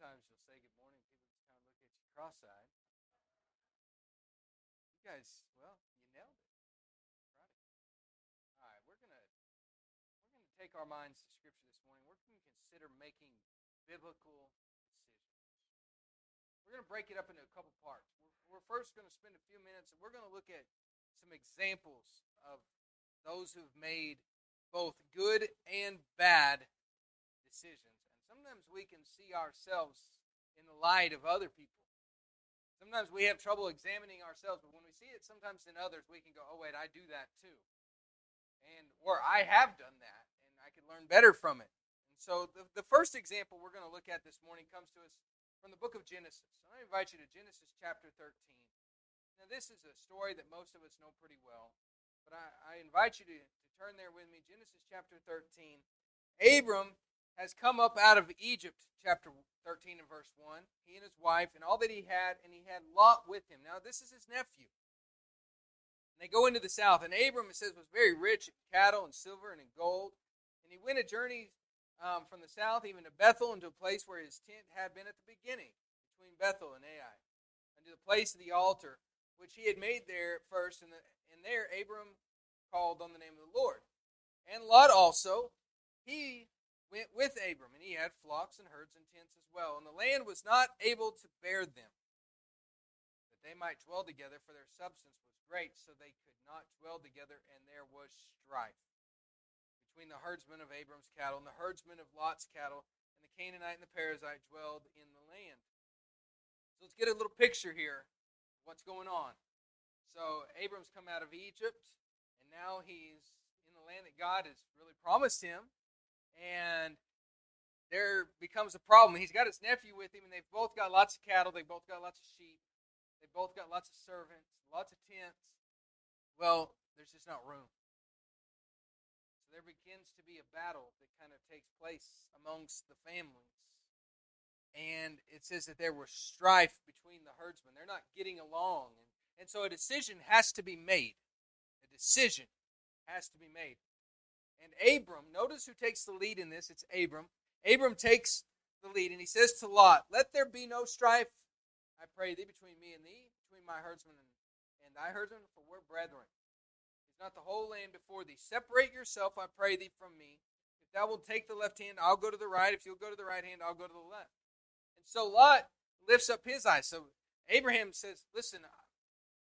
sometimes you'll say good morning, people just kind of look at you cross-eyed. You guys, well, you nailed it. Right. All right, we're gonna we're gonna take our minds to Scripture this morning. We're gonna consider making biblical decisions. We're gonna break it up into a couple parts. We're, we're first gonna spend a few minutes and we're gonna look at some examples of those who've made both good and bad decisions sometimes we can see ourselves in the light of other people. Sometimes we have trouble examining ourselves, but when we see it sometimes in others, we can go, oh, wait, I do that too. And, or I have done that, and I can learn better from it. And so the, the first example we're going to look at this morning comes to us from the book of Genesis. So I invite you to Genesis chapter 13. Now, this is a story that most of us know pretty well, but I, I invite you to, to turn there with me. Genesis chapter 13. Abram has come up out of Egypt, chapter 13 and verse 1. He and his wife and all that he had, and he had Lot with him. Now, this is his nephew. And they go into the south, and Abram, it says, was very rich in cattle and silver and in gold. And he went a journey um, from the south even to Bethel, into a place where his tent had been at the beginning, between Bethel and Ai, and to the place of the altar, which he had made there at first. And, the, and there Abram called on the name of the Lord. And Lot also, he went with Abram, and he had flocks and herds and tents as well. And the land was not able to bear them, that they might dwell together, for their substance was great, so they could not dwell together, and there was strife between the herdsmen of Abram's cattle and the herdsmen of Lot's cattle, and the Canaanite and the Perizzite dwelled in the land. So let's get a little picture here what's going on. So Abram's come out of Egypt, and now he's in the land that God has really promised him and there becomes a problem. He's got his nephew with him, and they've both got lots of cattle. They've both got lots of sheep. They've both got lots of servants, lots of tents. Well, there's just not room. So there begins to be a battle that kind of takes place amongst the families. And it says that there was strife between the herdsmen. They're not getting along. And, and so a decision has to be made. A decision has to be made. And Abram, notice who takes the lead in this. It's Abram. Abram takes the lead and he says to Lot, Let there be no strife, I pray thee, between me and thee, between my herdsmen and, and thy herdsmen, for we're brethren. Is not the whole land before thee. Separate yourself, I pray thee, from me. If thou wilt take the left hand, I'll go to the right. If you'll go to the right hand, I'll go to the left. And so Lot lifts up his eyes. So Abraham says, Listen,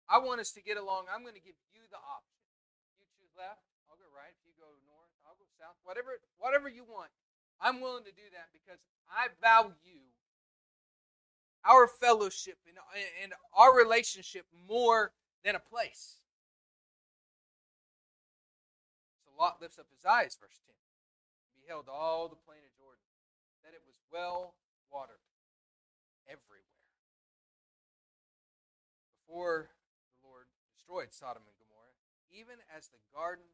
I want us to get along. I'm going to give you the option. You choose left, south, whatever, whatever you want. I'm willing to do that because I value our fellowship and, and our relationship more than a place. So Lot lifts up his eyes, verse 10, beheld all the plain of Jordan, that it was well watered everywhere. Before the Lord destroyed Sodom and Gomorrah, even as the garden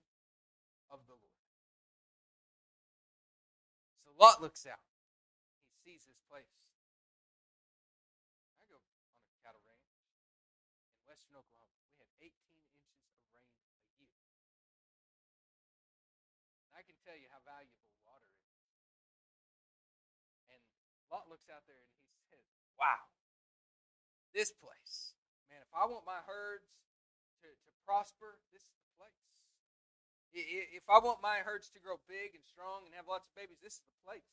of the Lord. Lot looks out. He sees this place. I go on a cattle range in western Oklahoma. We had 18 inches of rain a year. I can tell you how valuable water is. And Lot looks out there and he says, Wow, this place. Man, if I want my herds to, to prosper, this if I want my herds to grow big and strong and have lots of babies, this is the place.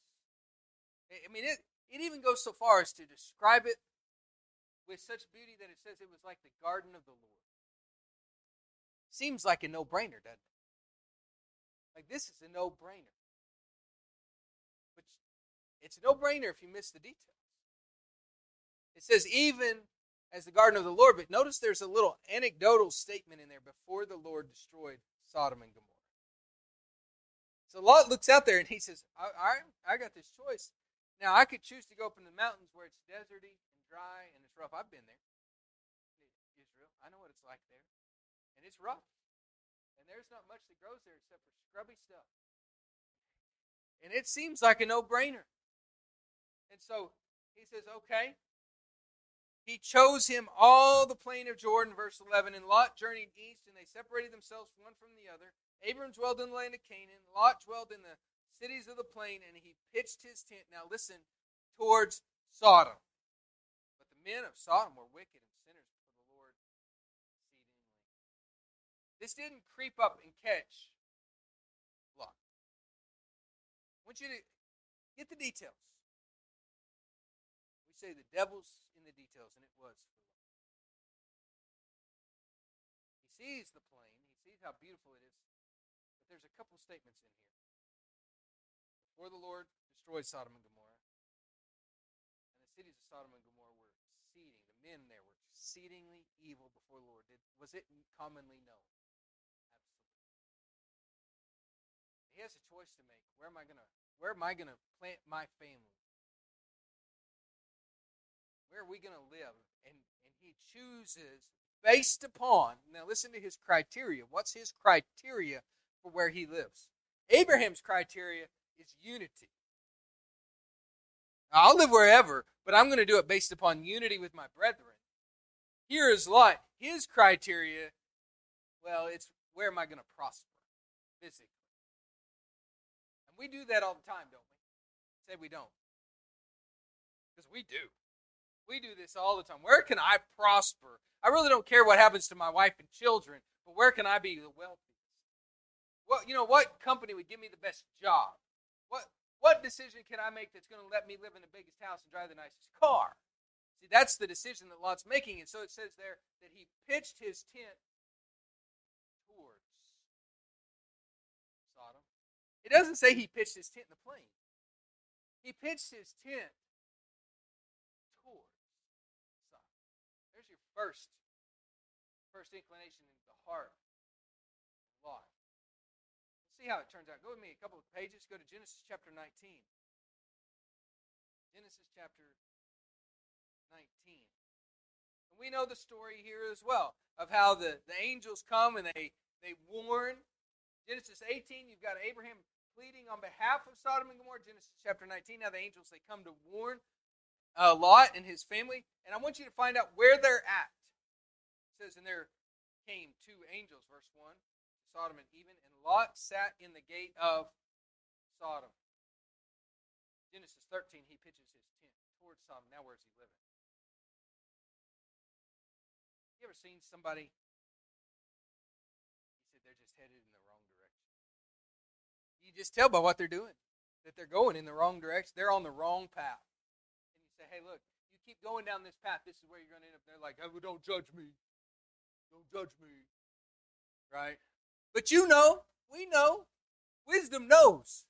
I mean, it, it even goes so far as to describe it with such beauty that it says it was like the garden of the Lord. Seems like a no brainer, doesn't it? Like, this is a no brainer. But it's a no brainer if you miss the details. It says, even as the garden of the Lord, but notice there's a little anecdotal statement in there before the Lord destroyed Sodom and Gomorrah. So Lot looks out there and he says, right, I got this choice. Now, I could choose to go up in the mountains where it's deserty and dry and it's rough. I've been there. Israel. I know what it's like there. And it's rough. And there's not much that grows there except for scrubby stuff. And it seems like a no brainer. And so he says, okay. He chose him all the plain of Jordan, verse 11. And Lot journeyed east, and they separated themselves one from the other. Abram dwelled in the land of Canaan. Lot dwelled in the cities of the plain, and he pitched his tent. Now listen, towards Sodom. But the men of Sodom were wicked and sinners before the Lord. This didn't creep up and catch Lot. I want you to get the details. Say the devil's in the details, and it was for Lot. He sees the plain, he sees how beautiful it is, but there's a couple statements in here. Before the Lord destroyed Sodom and Gomorrah, and the cities of Sodom and Gomorrah were exceeding, the men there were exceedingly evil before the Lord. Did, was it commonly known? Absolutely. He has a choice to make. Where am I gonna where am I gonna plant my family? Where are we gonna live? And and he chooses based upon now listen to his criteria. What's his criteria for where he lives? Abraham's criteria is unity. Now, I'll live wherever, but I'm going to do it based upon unity with my brethren. Here is Lot. His criteria, well, it's where am I going to prosper physically? And we do that all the time, don't we? Say we don't. Because we do. We do this all the time. Where can I prosper? I really don't care what happens to my wife and children, but where can I be the wealthiest? Well, you know, what company would give me the best job? What what decision can I make that's going to let me live in the biggest house and drive the nicest car? See, that's the decision that Lot's making. And so it says there that he pitched his tent towards Sodom. It doesn't say he pitched his tent in the plain. He pitched his tent first first inclination in the heart Lot, see how it turns out. Go with me a couple of pages. Go to Genesis chapter 19. Genesis chapter 19. And we know the story here as well of how the, the angels come and they, they warn. Genesis 18, you've got Abraham pleading on behalf of Sodom and Gomorrah. Genesis chapter 19, now the angels, they come to warn uh, Lot and his family. And I want you to find out where they're at. It says, and there came two angels, verse 1, Sodom and even, and Lot sat in the gate of Sodom. Genesis 13, he pitches his tent towards Sodom. Now, where's he living? You ever seen somebody? He said they're just headed in the wrong direction. You just tell by what they're doing that they're going in the wrong direction. They're on the wrong path. Say, hey, look, you keep going down this path, this is where you're going to end up. They're like, oh, don't judge me. Don't judge me. Right? But you know, we know, wisdom knows.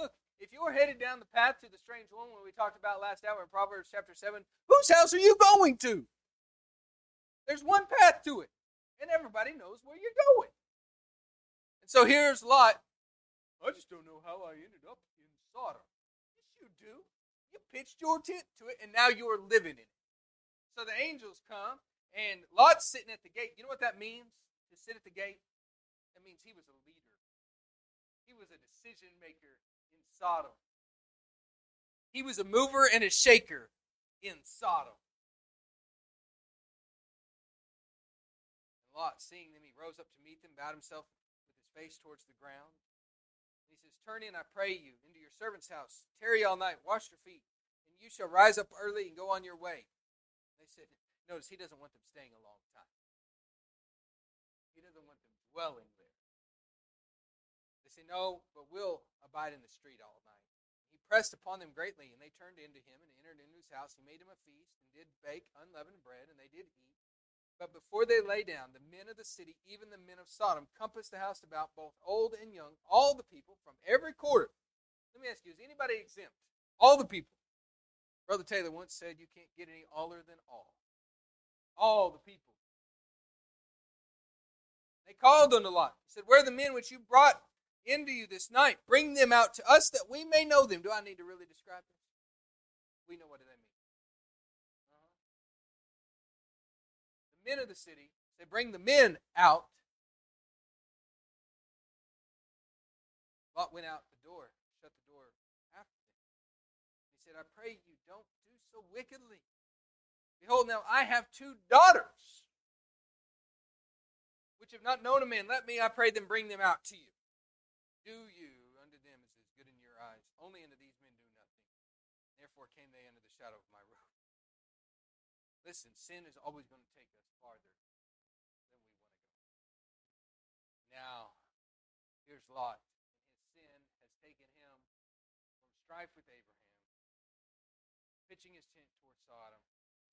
Look, if you're headed down the path to the strange woman we talked about last hour in Proverbs chapter 7, whose house are you going to? There's one path to it, and everybody knows where you're going. And so here's Lot. I just don't know how I ended up in Sodom. Yes, you do. You pitched your tent to it, and now you're living in it. So the angels come, and Lot's sitting at the gate. You know what that means? To sit at the gate? That means he was a leader. He was a decision maker in Sodom. He was a mover and a shaker in Sodom. Lot, seeing them, he rose up to meet them, bowed himself with his face towards the ground. And he says, Turn in, I pray you, into your servant's house. Tarry all night, wash your feet, you shall rise up early and go on your way. They said, Notice, he doesn't want them staying a long time. He doesn't want them dwelling there. they say, No, but we'll abide in the street all night. He pressed upon them greatly, and they turned into him and entered into his house. He made him a feast and did bake unleavened bread, and they did eat. But before they lay down, the men of the city, even the men of Sodom, compassed the house about, both old and young, all the people from every quarter. Let me ask you, is anybody exempt? All the people. Brother Taylor once said, You can't get any aller than all. All the people. They called unto Lot. He said, Where are the men which you brought into you this night. Bring them out to us that we may know them. Do I need to really describe this? We know what they mean. Uh-huh. The men of the city, they bring the men out. Lot went out the door, shut the door after them. He said, I pray you don't do so wickedly. Behold, now I have two daughters, which have not known a man. Let me, I pray them, bring them out to you do you unto them as is good in your eyes. Only unto these men do nothing. Therefore came they under the shadow of my roof. Listen, sin is always going to take us farther than we want to go. Now, here's Lot. And his sin has taken him from strife with Abraham, pitching his tent toward Sodom,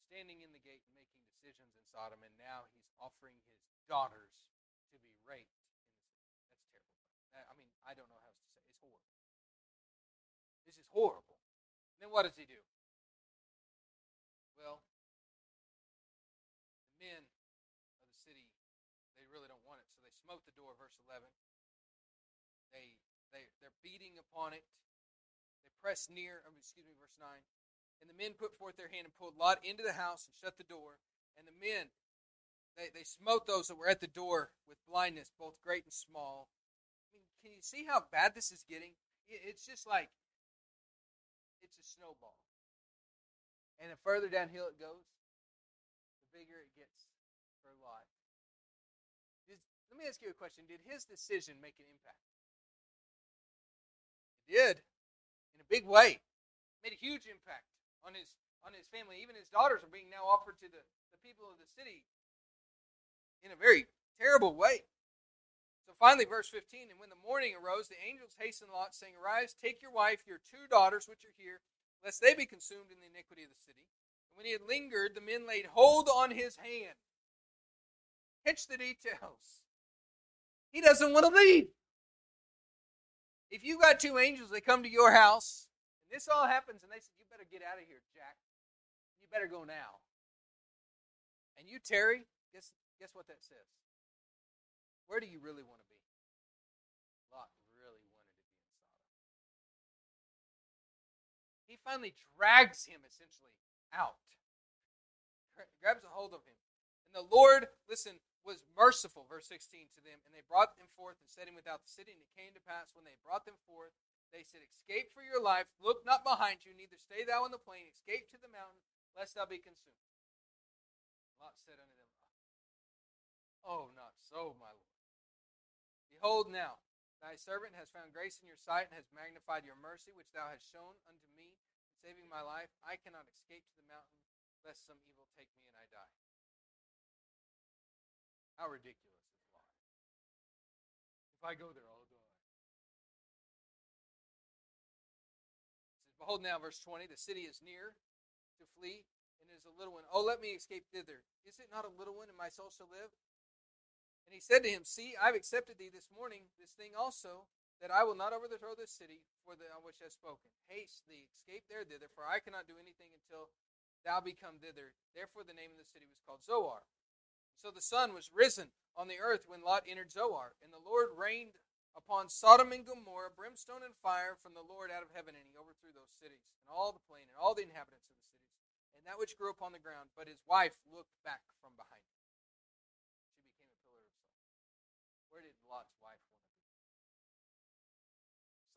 standing in the gate and making decisions in Sodom, and now he's offering his daughters to be raped in the city. That's terrible. I mean, I don't know how else to say. It. It's horrible. This is horrible. And then what does he do? Well, the men of the city, they really don't want it, so they smote the door, verse 11. They, they, they're beating upon it. They press near, I excuse me, verse 9. And the men put forth their hand and pulled Lot into the house and shut the door. And the men, they, they smote those that were at the door with blindness, both great and small. I mean, can you see how bad this is getting? It's just like it's a snowball. And the further downhill it goes, the bigger it gets for Lot. Let me ask you a question. Did his decision make an impact? It did, in a big way. It made a huge impact on his on his family. Even his daughters are being now offered to the, the people of the city in a very terrible way. So finally, verse 15, and when the morning arose, the angels hastened Lot, saying, Arise, take your wife, your two daughters which are here, lest they be consumed in the iniquity of the city. And when he had lingered, the men laid hold on his hand. Catch the details. He doesn't want to leave. If you've got two angels, they come to your house, and this all happens, and they said, You better get out of here, Jack. You better go now. And you, Terry, guess, guess what that says? Where do you really want to be? Lot really wanted to be in Sodom. He finally drags him essentially out, grabs a hold of him. And the Lord, listen, was merciful, verse 16, to them. And they brought them forth and set him without the city. And it came to pass when they brought them forth, they said, Escape for your life, look not behind you, neither stay thou in the plain, escape to the mountain, lest thou be consumed. Lot said unto them, ah, Oh, not so, my Lord. Behold now, thy servant has found grace in your sight and has magnified your mercy, which thou hast shown unto me in saving my life. I cannot escape to the mountain, lest some evil take me and I die. How ridiculous is Lot. If I go there, I'll Behold now, verse 20, the city is near to flee, and is a little one. Oh, let me escape thither. Is it not a little one, and my soul shall live? And he said to him, See, I've accepted thee this morning, this thing also, that I will not overthrow this city for the on which I have spoken. Haste thee, escape there thither, for I cannot do anything until thou be come thither. Therefore the name of the city was called Zoar. So the sun was risen on the earth when Lot entered Zoar, and the Lord rained upon Sodom and Gomorrah brimstone and fire from the Lord out of heaven, and he overthrew those cities, and all the plain, and all the inhabitants of the cities, and that which grew upon the ground. But his wife looked back from behind. Him. She became a pillar of salt. Where did Lot's wife want to be?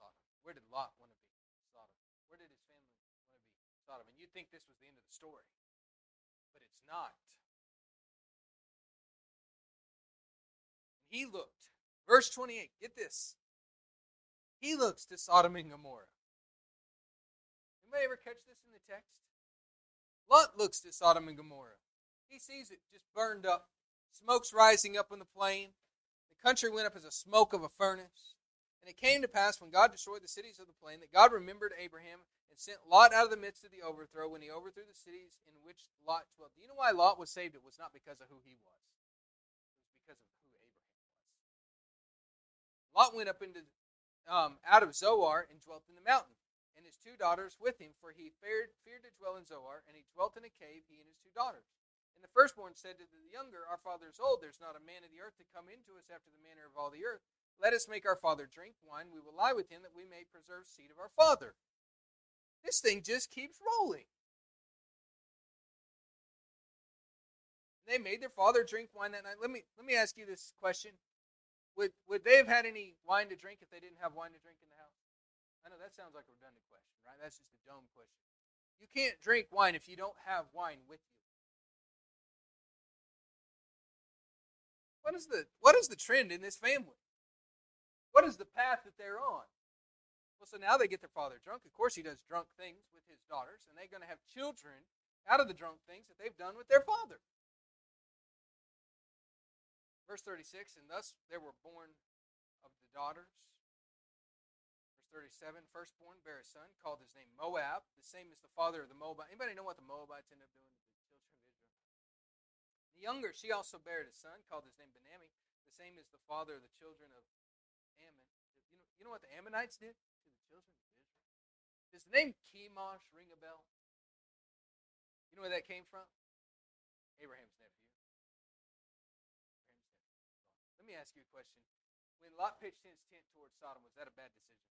Sodom. Where did Lot want to be? Sodom. Where did his family want to be? Sodom. And you'd think this was the end of the story, but it's not. He looked. Verse 28, get this. He looks to Sodom and Gomorrah. Anybody ever catch this in the text? Lot looks to Sodom and Gomorrah. He sees it just burned up, smoke's rising up on the plain The country went up as a smoke of a furnace. And it came to pass when God destroyed the cities of the plain that God remembered Abraham and sent Lot out of the midst of the overthrow when he overthrew the cities in which Lot dwelt. Do you know why Lot was saved? It was not because of who he was, it was because of who Abraham was. Lot went up into um, out of Zoar and dwelt in the mountain, and his two daughters with him, for he feared, feared to dwell in Zoar, and he dwelt in a cave, he and his two daughters. And the firstborn said to the younger, Our father is old. There's not a man of the earth to come into us after the manner of all the earth. Let us make our father drink wine. We will lie with him that we may preserve seed of our father. This thing just keeps rolling. They made their father drink wine that night. Let me let me ask you this question. Would would they have had any wine to drink if they didn't have wine to drink in the house? I know that sounds like a redundant question, right? That's just a dumb question. You can't drink wine if you don't have wine with you. What is the what is the trend in this family? What is the path that they're on? Well, so now they get their father drunk. Of course, he does drunk things with his daughters, and they're going to have children out of the drunk things that they've done with their father. Verse 36 And thus there were born of the daughters. Verse 37 Firstborn bare a son, called his name Moab, the same as the father of the Moabite. Anybody know what the Moabites end up doing to the children of Israel? The younger, she also bare a son, called his name Benami, the same as the father of the children of Ammon. You know, you know what the Ammonites did to the children of Israel? Does the name Chemosh ring a bell? You know where that came from? Abraham's nephew. Me ask you a question. When Lot pitched his tent towards Sodom, was that a bad decision?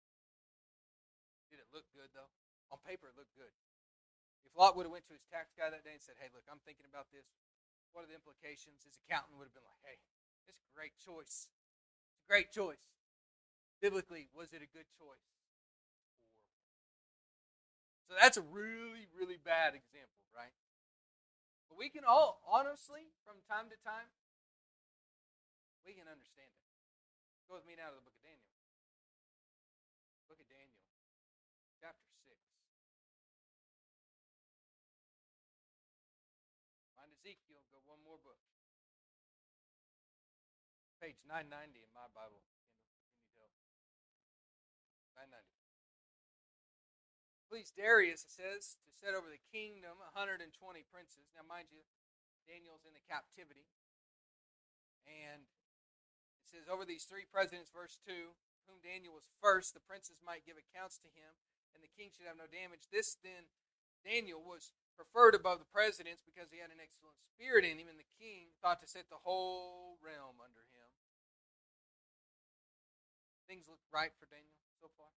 Did it look good though? On paper, it looked good. If Lot would have went to his tax guy that day and said, "Hey, look, I'm thinking about this. What are the implications?" His accountant would have been like, "Hey, it's a great choice. It's a great choice." Biblically, was it a good choice? So that's a really, really bad example, right? But we can all, honestly, from time to time, we can understand it. Go with me now to the book of Daniel. Book of Daniel, chapter 6. Find Ezekiel, go one more book. Page 990 in my Bible. Tell? 990. Please Darius, it says, to set over the kingdom 120 princes. Now, mind you, Daniel's in the captivity. And says, Over these three presidents, verse 2, whom Daniel was first, the princes might give accounts to him, and the king should have no damage. This then, Daniel was preferred above the presidents because he had an excellent spirit in him, and the king thought to set the whole realm under him. Things look right for Daniel so far.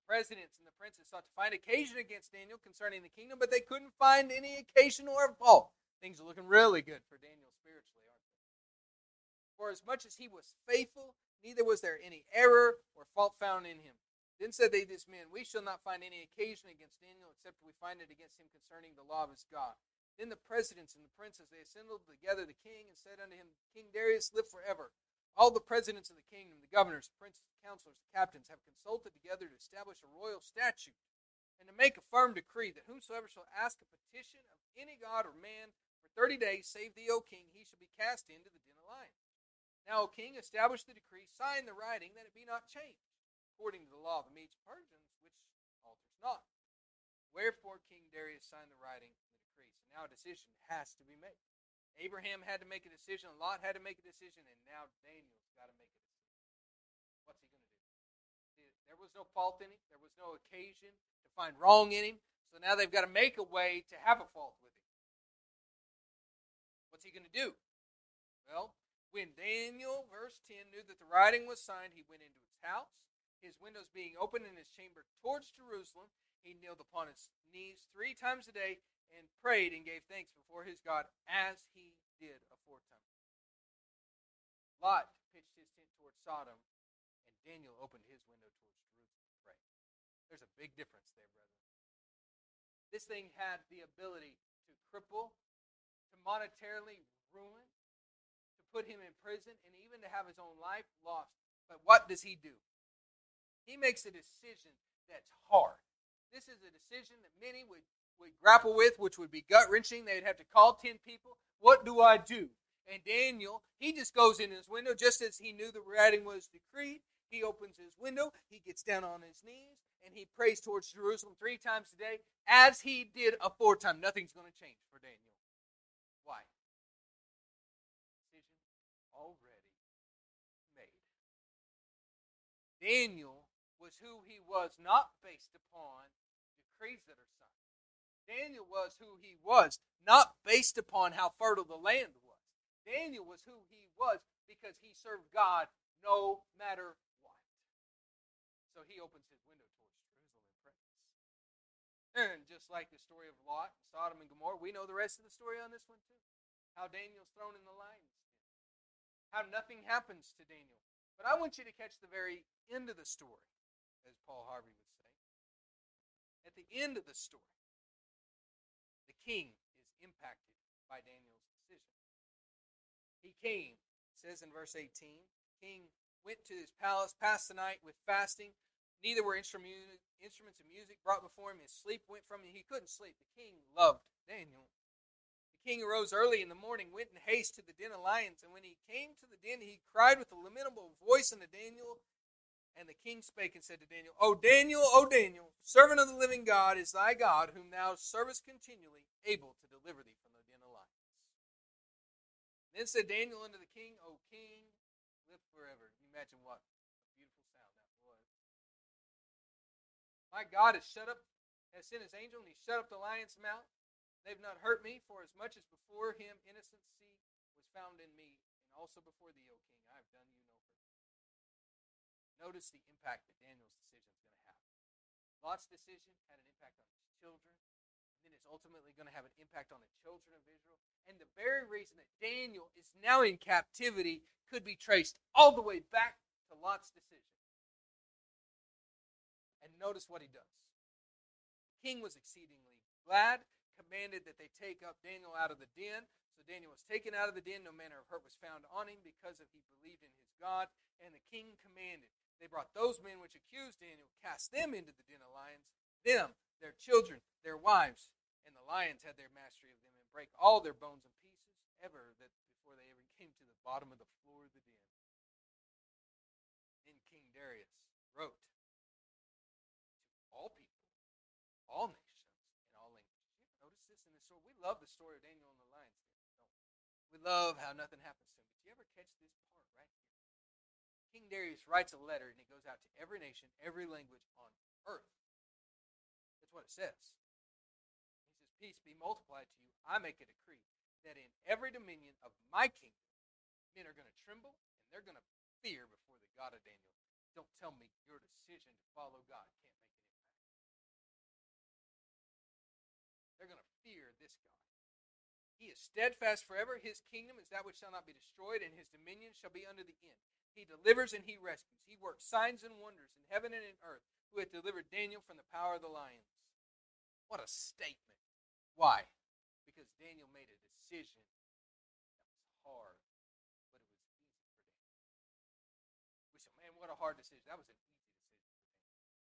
The presidents and the princes sought to find occasion against Daniel concerning the kingdom, but they couldn't find any occasion or fault. Things are looking really good for Daniel spiritually. For as much as he was faithful, neither was there any error or fault found in him. Then said they this men, We shall not find any occasion against Daniel, except we find it against him concerning the law of his God. Then the presidents and the princes, they assembled together the king, and said unto him, King Darius, live forever. All the presidents of the kingdom, the governors, the princes, the counselors, the captains, have consulted together to establish a royal statute, and to make a firm decree that whosoever shall ask a petition of any god or man for thirty days, save thee, O king, he shall be cast into the den of lions. Now, O king, establish the decree, sign the writing, that it be not changed, according to the law of the Medes Persians, which alters not. Wherefore King Darius signed the writing and the decree. So now a decision has to be made. Abraham had to make a decision, Lot had to make a decision, and now Daniel's got to make a decision. What's he going to do? There was no fault in him, there was no occasion to find wrong in him, so now they've got to make a way to have a fault with him. What's he going to do? Well, when Daniel, verse 10, knew that the writing was signed, he went into his house, his windows being open in his chamber towards Jerusalem. He kneeled upon his knees three times a day and prayed and gave thanks before his God as he did aforetime. Lot pitched his tent towards Sodom, and Daniel opened his window towards Jerusalem to pray. There's a big difference there, brethren. This thing had the ability to cripple, to monetarily ruin, put him in prison and even to have his own life lost. But what does he do? He makes a decision that's hard. This is a decision that many would, would grapple with, which would be gut wrenching. They'd have to call 10 people. What do I do? And Daniel, he just goes in his window just as he knew the writing was decreed. He opens his window, he gets down on his knees, and he prays towards Jerusalem three times a day, as he did aforetime. Nothing's going to change for Daniel. Why? Daniel was who he was not based upon decrees that are signed. Daniel was who he was not based upon how fertile the land was. Daniel was who he was because he served God no matter what. So he opens his window towards Jerusalem and just like the story of Lot, Sodom, and Gomorrah, we know the rest of the story on this one too. How Daniel's thrown in the lion's den. How nothing happens to Daniel but I want you to catch the very end of the story, as Paul Harvey would say. At the end of the story, the king is impacted by Daniel's decision. He came, says in verse 18, King went to his palace, passed the night with fasting. Neither were instruments of music brought before him. His sleep went from him. He couldn't sleep. The king loved Daniel. King arose early in the morning, went in haste to the den of lions, and when he came to the den, he cried with a lamentable voice unto Daniel. And the king spake and said to Daniel, O Daniel, O Daniel, servant of the living God, is thy God, whom thou servest continually, able to deliver thee from the den of lions. Then said Daniel unto the king, O king, live forever. Can you imagine what a beautiful sound that was? My God has shut up, has sent his angel, and he shut up the lion's mouth. They've not hurt me, for as much as before him innocency was found in me, and also before thee, O king, I have done you no hurt. Notice the impact that Daniel's decision is going to have. Lot's decision had an impact on his children, and then it's ultimately going to have an impact on the children of Israel. And the very reason that Daniel is now in captivity could be traced all the way back to Lot's decision. And notice what he does. The king was exceedingly glad, commanded that they take up Daniel out of the den. So Daniel was taken out of the den. No manner of hurt was found on him because of he believed in his God. And the king commanded. They brought those men which accused Daniel, cast them into the den of lions, them, their children, their wives, and the lions had their mastery of them, and break all their bones in pieces, ever that before they ever came to the bottom of the floor of the den. Then King Darius wrote to all people, all nations and all languages. You ever notice this in the story? We love the story of Daniel and the lions. We love how nothing happens to him. But you ever catch this part right here? King Darius writes a letter and it goes out to every nation, every language on earth. That's what it says. He says, Peace be multiplied to you. I make a decree that in every dominion of my kingdom, men are going to tremble and they're going to fear before the God of Daniel. Don't tell me your decision to follow God fear this God. He is steadfast forever. His kingdom is that which shall not be destroyed, and his dominion shall be unto the end. He delivers and he rescues. He works signs and wonders in heaven and in earth, who hath delivered Daniel from the power of the lions. What a statement. Why? Because Daniel made a decision that was hard, but it was easy for Daniel. We said, man, what a hard decision. That was an easy decision.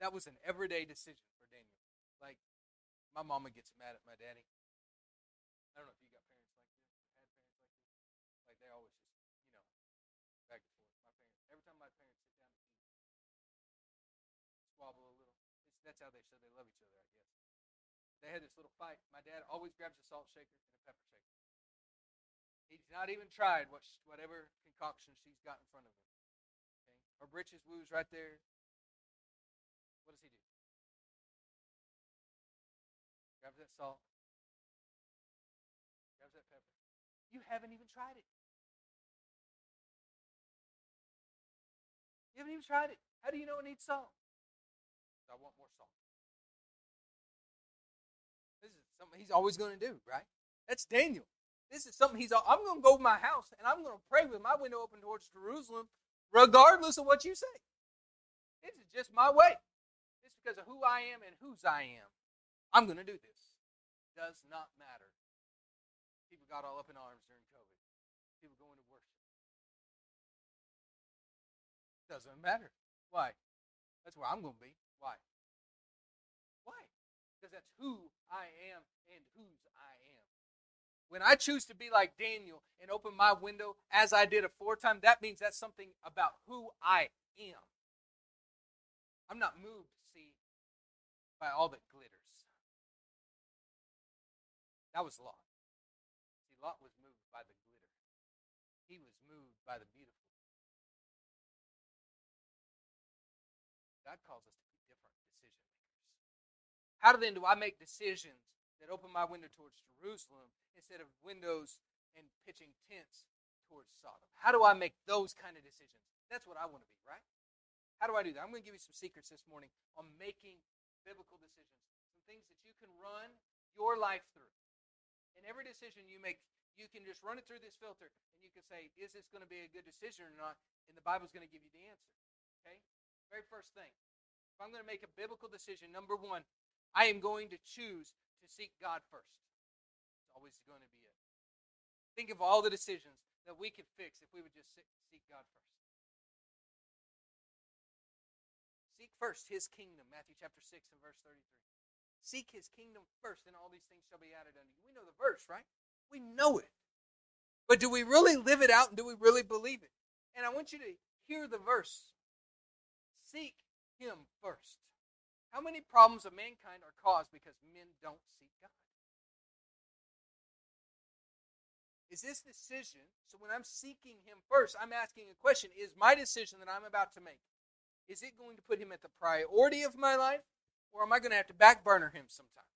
That was an everyday decision for Daniel. Like, my mama gets mad at my daddy. I don't know if you got parents like this, had parents like this. Like they always just, you know, back and forth. My parents, every time my parents sit down to eat, squabble a little. It's, that's how they show they love each other, I guess. They had this little fight. My dad always grabs a salt shaker and a pepper shaker. He's not even tried what whatever concoction she's got in front of him. Okay, her britches woos right there. What does he do? Grabs that salt. Grabs that pepper. You haven't even tried it. You haven't even tried it. How do you know it needs salt? I want more salt. This is something he's always going to do, right? That's Daniel. This is something he's. I'm going to go to my house and I'm going to pray with my window open towards Jerusalem, regardless of what you say. This is just my way. It's because of who I am and whose I am. I'm going to do this. Does not matter. People got all up in arms during COVID. People going to worship. Doesn't matter. Why? That's where I'm going to be. Why? Why? Because that's who I am and whose I am. When I choose to be like Daniel and open my window as I did aforetime, that means that's something about who I am. I'm not moved, see, by all that glitters. That was Lot. Lot was moved by the glitter. He was moved by the beautiful. God calls us to be different decision makers. How then do I make decisions that open my window towards Jerusalem instead of windows and pitching tents towards Sodom? How do I make those kind of decisions? That's what I want to be, right? How do I do that? I'm going to give you some secrets this morning on making biblical decisions. Some things that you can run your life through. And every decision you make, you can just run it through this filter and you can say, is this going to be a good decision or not? And the Bible's going to give you the answer. Okay? Very first thing. If I'm going to make a biblical decision, number one, I am going to choose to seek God first. It's always going to be it. Think of all the decisions that we could fix if we would just seek God first. Seek first his kingdom, Matthew chapter 6 and verse 33. Seek his kingdom first, and all these things shall be added unto you. We know the verse, right? We know it. But do we really live it out and do we really believe it? And I want you to hear the verse. Seek him first. How many problems of mankind are caused because men don't seek God? Is this decision, so when I'm seeking him first, I'm asking a question Is my decision that I'm about to make, is it going to put him at the priority of my life? Or am I going to have to backburner him sometimes?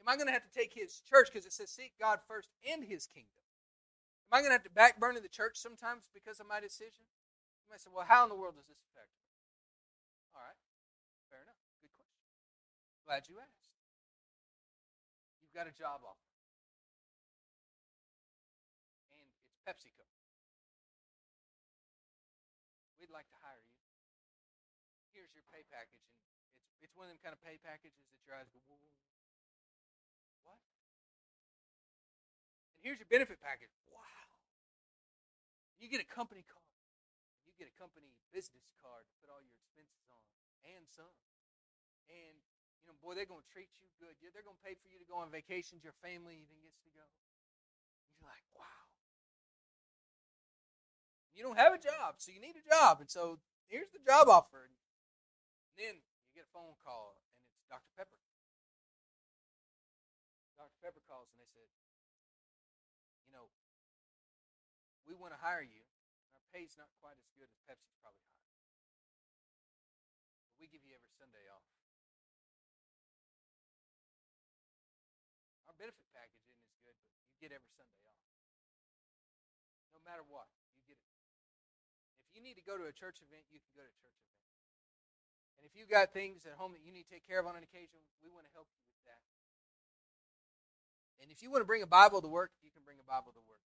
Am I going to have to take his church because it says seek God first and his kingdom? Am I going to have to backburner the church sometimes because of my decision? You might say, well, how in the world does this affect me? All right, fair enough. Good question. Glad you asked. You've got a job offer. And it's PepsiCo. We'd like to hire you. Here's your pay package. And it's, it's one of them kind of pay packages that your eyes go, whoa, whoa, what? And here's your benefit package. Wow. You get a company car. You get a company business card to put all your expenses on and some. And, you know, boy, they're going to treat you good. They're going to pay for you to go on vacations. Your family even gets to go. You're like, wow. You don't have a job, so you need a job. And so here's the job offer. And then get a phone call, and it's Dr. Pepper. Dr. Pepper calls, and they said, you know, we want to hire you. Our pay's not quite as good as Pepsi's probably high. But we give you every Sunday off. Our benefit package isn't as good, but you get every Sunday off. No matter what, you get it. If you need to go to a church event, you can go to church event. And if you've got things at home that you need to take care of on an occasion, we want to help you with that. And if you want to bring a Bible to work, you can bring a Bible to work.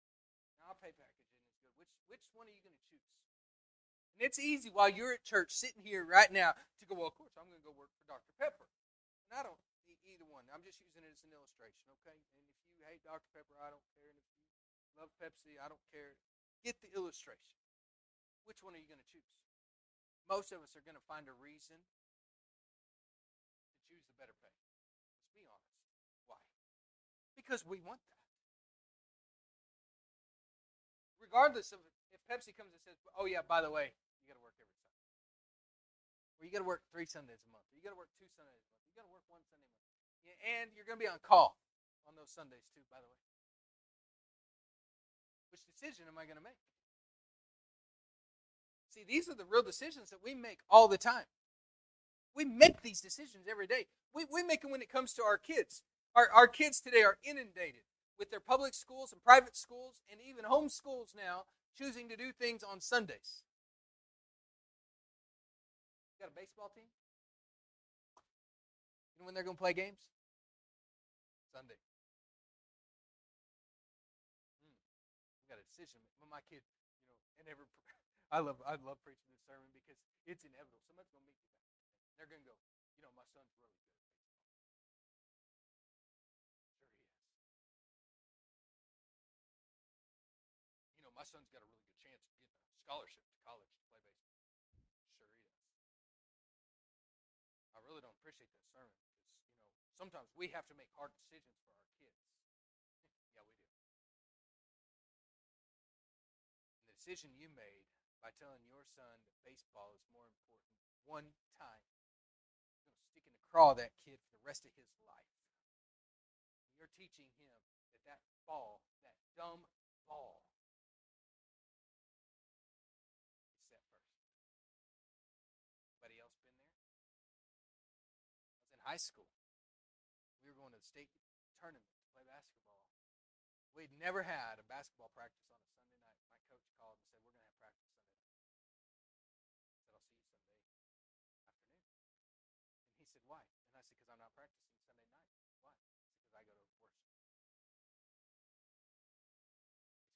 Now, our pay package which, which one are you going to choose? And it's easy while you're at church sitting here right now to go, well, of course, I'm going to go work for Dr. Pepper. And I don't need either one. I'm just using it as an illustration, okay? And if you hate Dr. Pepper, I don't care. And if you love Pepsi, I don't care. Get the illustration. Which one are you going to choose? Most of us are going to find a reason to choose the better pay. Let's be honest. Why? Because we want that regardless of if Pepsi comes and says, "Oh yeah, by the way, you got to work every Sunday," or you got to work three Sundays a month, or you got to work two Sundays a month, you got to work one Sunday a month, and you're going to be on call on those Sundays too. By the way, which decision am I going to make? See, these are the real decisions that we make all the time. We make these decisions every day. We, we make them when it comes to our kids. Our, our kids today are inundated with their public schools and private schools and even home schools now choosing to do things on Sundays. You got a baseball team? You know when they're going to play games? Sunday. Hmm. We got a decision. When my kid, you know, and every, I love, I love preaching this sermon because it's inevitable. Somebody's going to meet me back. They're going to go, you know, my son's really good. At baseball. Sure he is. You know, my son's got a really good chance of getting a scholarship to college to play baseball. Sure he does. I really don't appreciate that sermon because, you know, sometimes we have to make hard decisions for our kids. yeah, we do. The decision you made by telling your son that baseball is more important one time is going to stick in the craw that kid for the rest of his life. You're teaching him that that ball, that dumb ball, is set first. Anybody else been there? Was in high school. We were going to the state tournament to play basketball. We'd never had a basketball practice on Why? And I said, Because I'm not practicing Sunday night. Why? Because I go to worship. He said,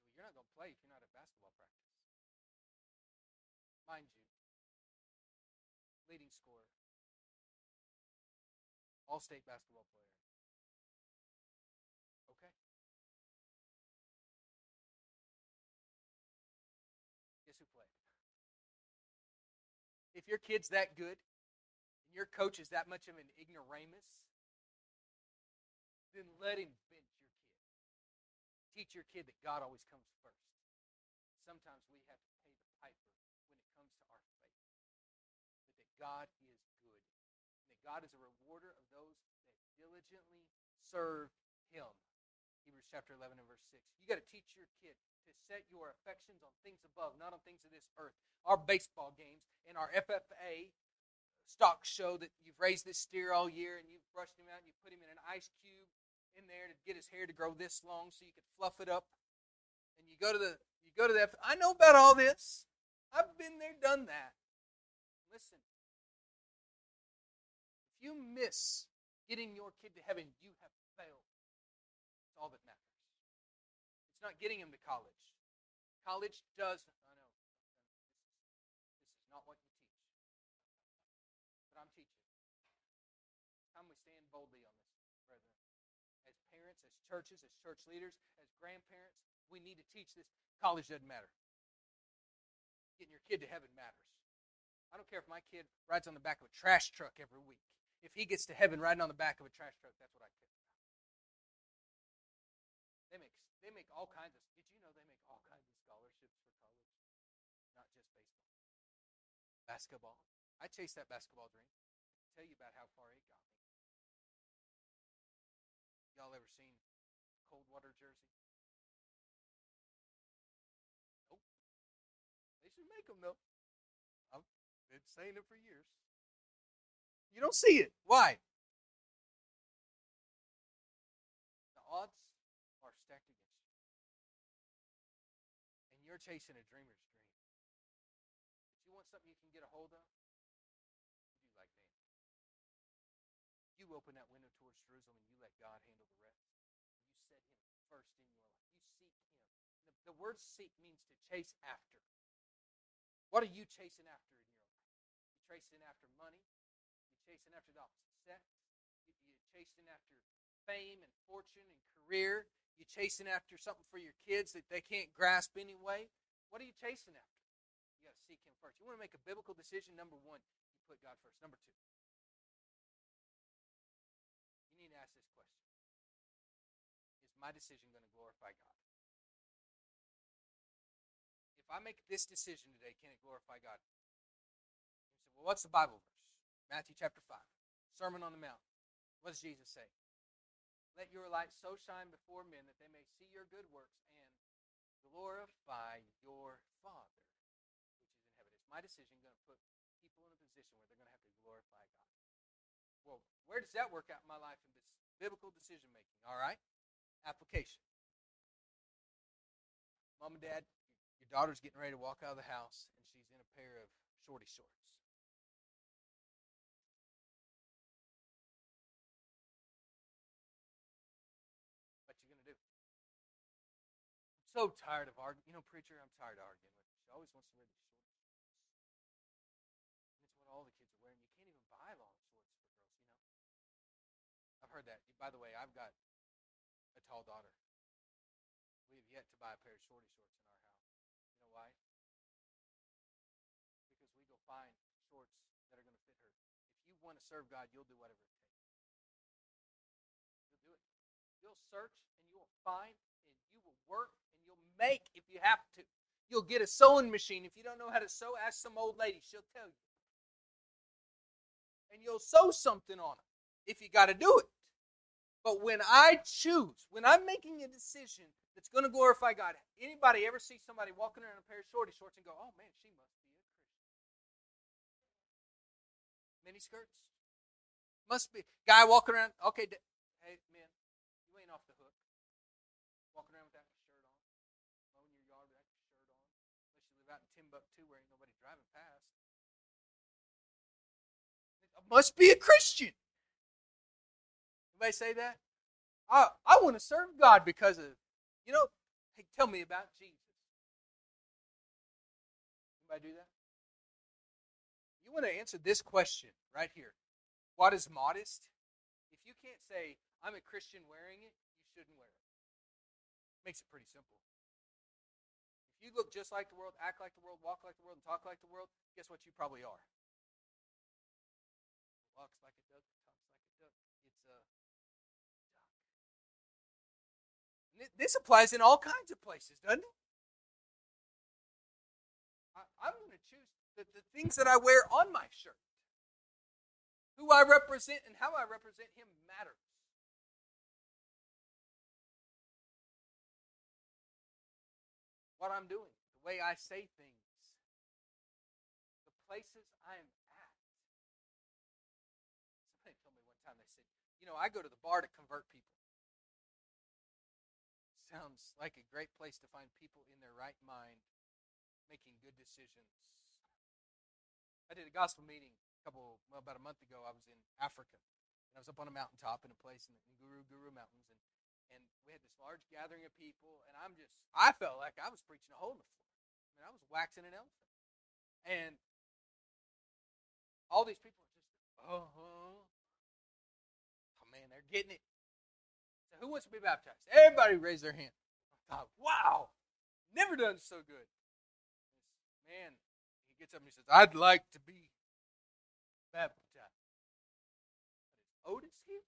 Well, you're not going to play if you're not at basketball practice. Mind you, leading scorer, all state basketball player. Okay. Guess who played? If your kid's that good, your coach is that much of an ignoramus, then let him bench your kid. Teach your kid that God always comes first. Sometimes we have to pay the piper when it comes to our faith. But that God is good. And that God is a rewarder of those that diligently serve him. Hebrews chapter 11 and verse 6. You got to teach your kid to set your affections on things above, not on things of this earth. Our baseball games and our FFA stock show that you've raised this steer all year and you've brushed him out and you put him in an ice cube in there to get his hair to grow this long so you could fluff it up. And you go to the you go to the I know about all this. I've been there, done that. Listen. If you miss getting your kid to heaven, you have failed. It's all that matters. It's not getting him to college. College does I know. This is not what you teach. But I'm teaching. Time we stand boldly on this parents, as churches, as church leaders, as grandparents, we need to teach this. College doesn't matter. Getting your kid to heaven matters. I don't care if my kid rides on the back of a trash truck every week. If he gets to heaven riding on the back of a trash truck, that's what I care about. They make they make all kinds of. Did you know they make all kinds of scholarships for college, not just baseball, basketball. I chased that basketball dream. I tell you about how far it got me. Y'all ever seen Coldwater Jersey? Nope. They should make them though. I've been saying it for years. You don't see it. Why? The odds are stacked against you. And you're chasing a dreamer's dream. But you want something you can get a hold of? You do like Daniel. You open that window towards Jerusalem and you let God handle the rest. You set Him first in your life. You seek Him. The, the word seek means to chase after. What are you chasing after in your life? You chasing after money? You chasing after the? You, you chasing after fame and fortune and career? You chasing after something for your kids that they can't grasp anyway? What are you chasing after? You got to seek Him first. You want to make a biblical decision? Number one, you put God first. Number two, you need to ask this question Is my decision going to glorify God? I make this decision today, can it glorify God? You say, well, what's the Bible verse? Matthew chapter 5, Sermon on the Mount. What does Jesus say? Let your light so shine before men that they may see your good works and glorify your Father which is in heaven. Is my decision going to put people in a position where they're going to have to glorify God? Well, where does that work out in my life in this biblical decision making? All right? Application. Mom and dad, your daughter's getting ready to walk out of the house and she's in a pair of shorty shorts. What you gonna do? I'm so tired of arguing. You know, preacher, I'm tired of arguing with her. She always wants to wear these shorts. And it's what all the kids are wearing. You can't even buy long shorts for girls, you know. I've heard that. By the way, I've got a tall daughter. We have yet to buy a pair of shorty shorts in our house. You know why? Because we go find shorts that are going to fit her. If you want to serve God, you'll do whatever it takes. You'll do it. You'll search and you will find and you will work and you'll make if you have to. You'll get a sewing machine. If you don't know how to sew, ask some old lady. She'll tell you. And you'll sew something on it if you got to do it. But when I choose, when I'm making a decision that's going to glorify God, anybody ever see somebody walking around in a pair of shorty shorts and go, oh man, she must be a Christian? Mini skirts? Must be. Guy walking around, okay, hey, man, you ain't off the hook. Walking around with that shirt on, mowing your yard with that shirt on, unless you live out in Timbuktu where ain't nobody driving past. Must be a Christian. Anybody say that? I, I want to serve God because of, you know, hey, tell me about Jesus. Anybody do that? You want to answer this question right here. What is modest? If you can't say, I'm a Christian wearing it, you shouldn't wear it. Makes it pretty simple. If you look just like the world, act like the world, walk like the world, and talk like the world, guess what you probably are? walks like a duck, talks like a duck. It's a duck. This applies in all kinds of places, doesn't it? I, I'm going to choose the, the things that I wear on my shirt. Who I represent and how I represent him matters. What I'm doing, the way I say things, the places I am at. Somebody told me one time, they said, you know, I go to the bar to convert people. Sounds like a great place to find people in their right mind making good decisions. I did a gospel meeting couple, well, about a month ago. I was in Africa. And I was up on a mountaintop in a place in the Guru Guru Mountains. And, and we had this large gathering of people. And I'm just, I felt like I was preaching a hole in the floor. I mean, I was waxing an elephant. And all these people are just, uh huh. Oh, man, they're getting it. So, who wants to be baptized? Everybody raise their hand. I thought, wow, never done so good. Man he gets up and he says, I'd like to be baptized. But is Otis here?